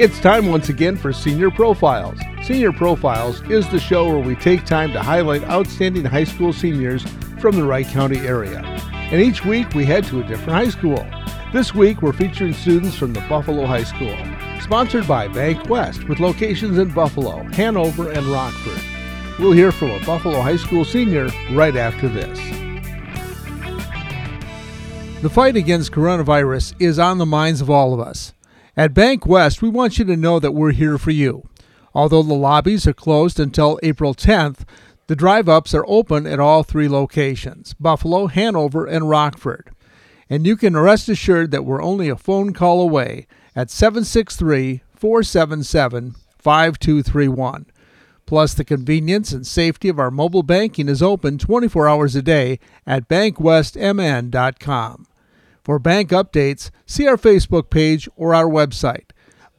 It's time once again for Senior Profiles. Senior Profiles is the show where we take time to highlight outstanding high school seniors from the Wright County area. And each week we head to a different high school. This week we're featuring students from the Buffalo High School. Sponsored by Bank West with locations in Buffalo, Hanover, and Rockford. We'll hear from a Buffalo High School senior right after this. The fight against coronavirus is on the minds of all of us. At Bank West, we want you to know that we're here for you. Although the lobbies are closed until April 10th, the drive ups are open at all three locations Buffalo, Hanover, and Rockford. And you can rest assured that we're only a phone call away at 763 477 5231. Plus, the convenience and safety of our mobile banking is open 24 hours a day at bankwestmn.com. For bank updates, see our Facebook page or our website.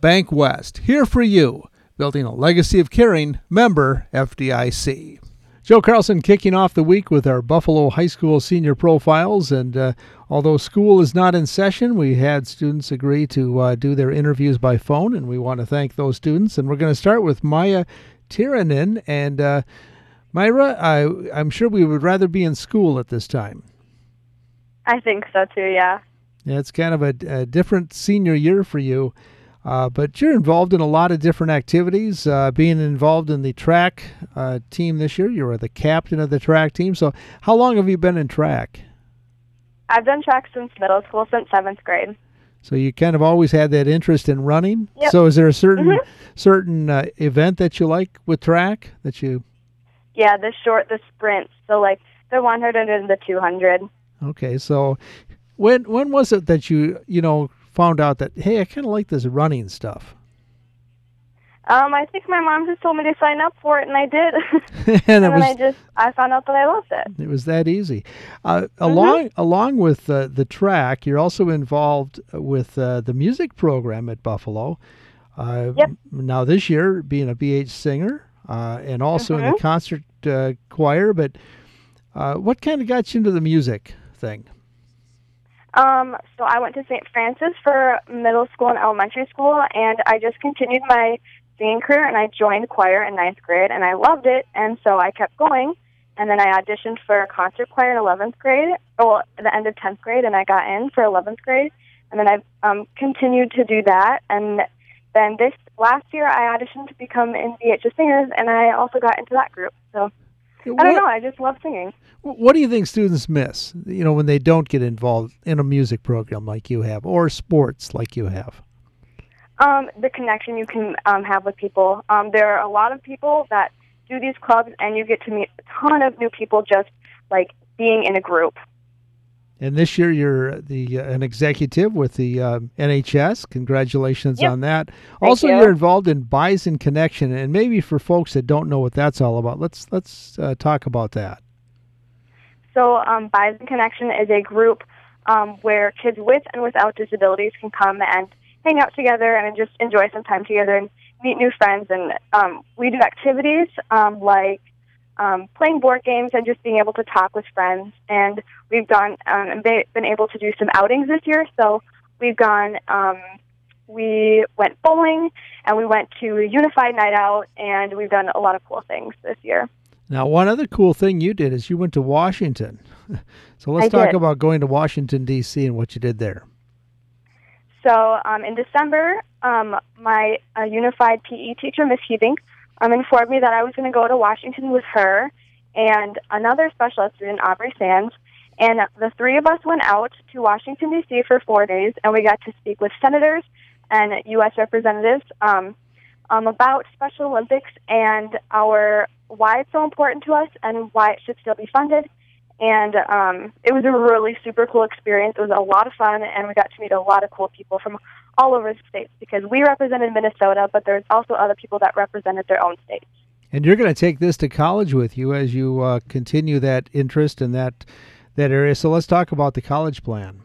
Bank West, here for you, building a legacy of caring, member FDIC. Joe Carlson kicking off the week with our Buffalo High School senior profiles. And uh, although school is not in session, we had students agree to uh, do their interviews by phone, and we want to thank those students. And we're going to start with Maya Tiranen. And uh, Myra, I, I'm sure we would rather be in school at this time. I think so too, yeah. Yeah, it's kind of a, a different senior year for you. Uh, but you're involved in a lot of different activities. Uh, being involved in the track uh, team this year, you were the captain of the track team. So, how long have you been in track? I've done track since middle school, since seventh grade. So you kind of always had that interest in running. Yep. So is there a certain Mhm. certain uh, event that you like with track that you? Yeah, the short, the sprints. So like the 100 and the 200. Okay, so when when was it that you you know found out that hey I kind of like this running stuff? Um, I think my mom just told me to sign up for it, and I did. and and then I just I found out that I loved it. it was that easy. Uh, Mm-hmm. along along with uh, the track, you're also involved with uh, the music program at Buffalo. Uh, Yep. Now this year, being a BH singer uh, and also in the Mm-hmm. concert uh, choir, but uh, what kind of got you into the music thing? Um, so I went to St. Francis for middle school and elementary school, and I just continued my singing career, and I joined choir in ninth grade, and I loved it, and so I kept going. And then I auditioned for a concert choir in 11th grade, at the end of 10th grade, and I got in for 11th grade. And then I um, continued to do that. And then this last year, I auditioned to become in BHS Singers, and I also got into that group. So I don't know, I just love singing. What do you think students miss, you know, when they don't get involved in a music program like you have or sports like you have? Um, the connection you can um, have with people. Um, there are a lot of people that do these clubs, and you get to meet a ton of new people just like being in a group. And this year you're the uh, an executive with the um, NHS. Congratulations Yep. on that. also, you. are involved in Bison Connection, and maybe for folks that don't know what that's all about, let's let's uh, talk about that. So, um, Bison Connection is a group um, where kids with and without disabilities can come and hang out together and just enjoy some time together and meet new friends. And um, we do activities um, like um, playing board games and just being able to talk with friends. And we've gone um, and be- been able to do some outings this year. So we've gone. Um, we went bowling and we went to a unified night out and we've done a lot of cool things this year. Now, one other cool thing you did is you went to Washington. so let's I talk did. about going to Washington D.C. and what you did there. So um, in December, um, my uh, unified PE teacher, Miss Hebing, um, informed me that I was going to go to Washington with her and another special ed student, Aubrey Sands. And the three of us went out to Washington, D.C. for four days, and we got to speak with senators and U.S. representatives um, um, about Special Olympics and our why it's so important to us and why it should still be funded and um, it was a really super cool experience. It was a lot of fun, and we got to meet a lot of cool people from all over the states because we represented Minnesota, but there's also other people that represented their own states. And you're going to take this to college with you as you uh, continue that interest in that that area. So let's talk about the college plan.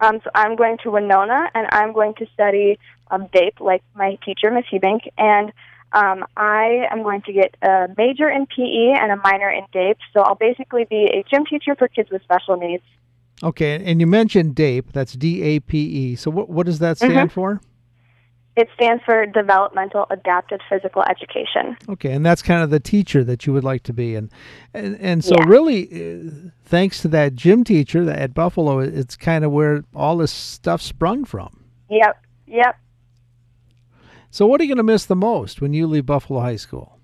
Um, so I'm going to Winona, and I'm going to study um, DAPE, like my teacher, Miss Hebank, and um, I am going to get a major in PE and a minor in DAPE. So I'll basically be a gym teacher for kids with special needs. Okay, and you mentioned DAPE. That's D A P E. So what what does that stand for? It stands for Developmental Adapted Physical Education. Okay, and that's kind of the teacher that you would like to be, and and and so Yeah. really, uh, thanks to that gym teacher at Buffalo, it's kind of where all this stuff sprung from. Yep, yep. So, what are you going to miss the most when you leave Buffalo High School?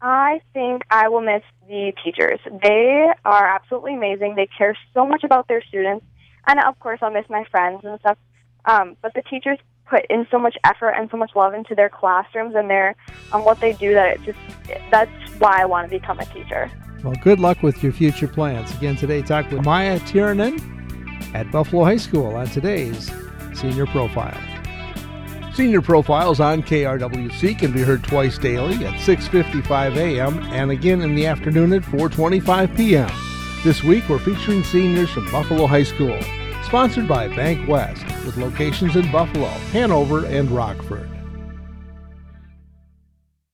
I think I will miss the teachers. They are absolutely amazing. They care so much about their students. And of course, I'll miss my friends and stuff. Um, but the teachers put in so much effort and so much love into their classrooms and their um, what they do that it just that's why I want to become a teacher. Well, good luck with your future plans. Again, today, talk with Maya Tiernan at Buffalo High School on today's Senior Profile. Senior Profiles on KRWC can be heard twice daily at 6:55 a.m. and again in the afternoon at 4:25 p.m. This week we're featuring seniors from Buffalo High School, sponsored by Bank West, with locations in Buffalo, Hanover, and Rockford.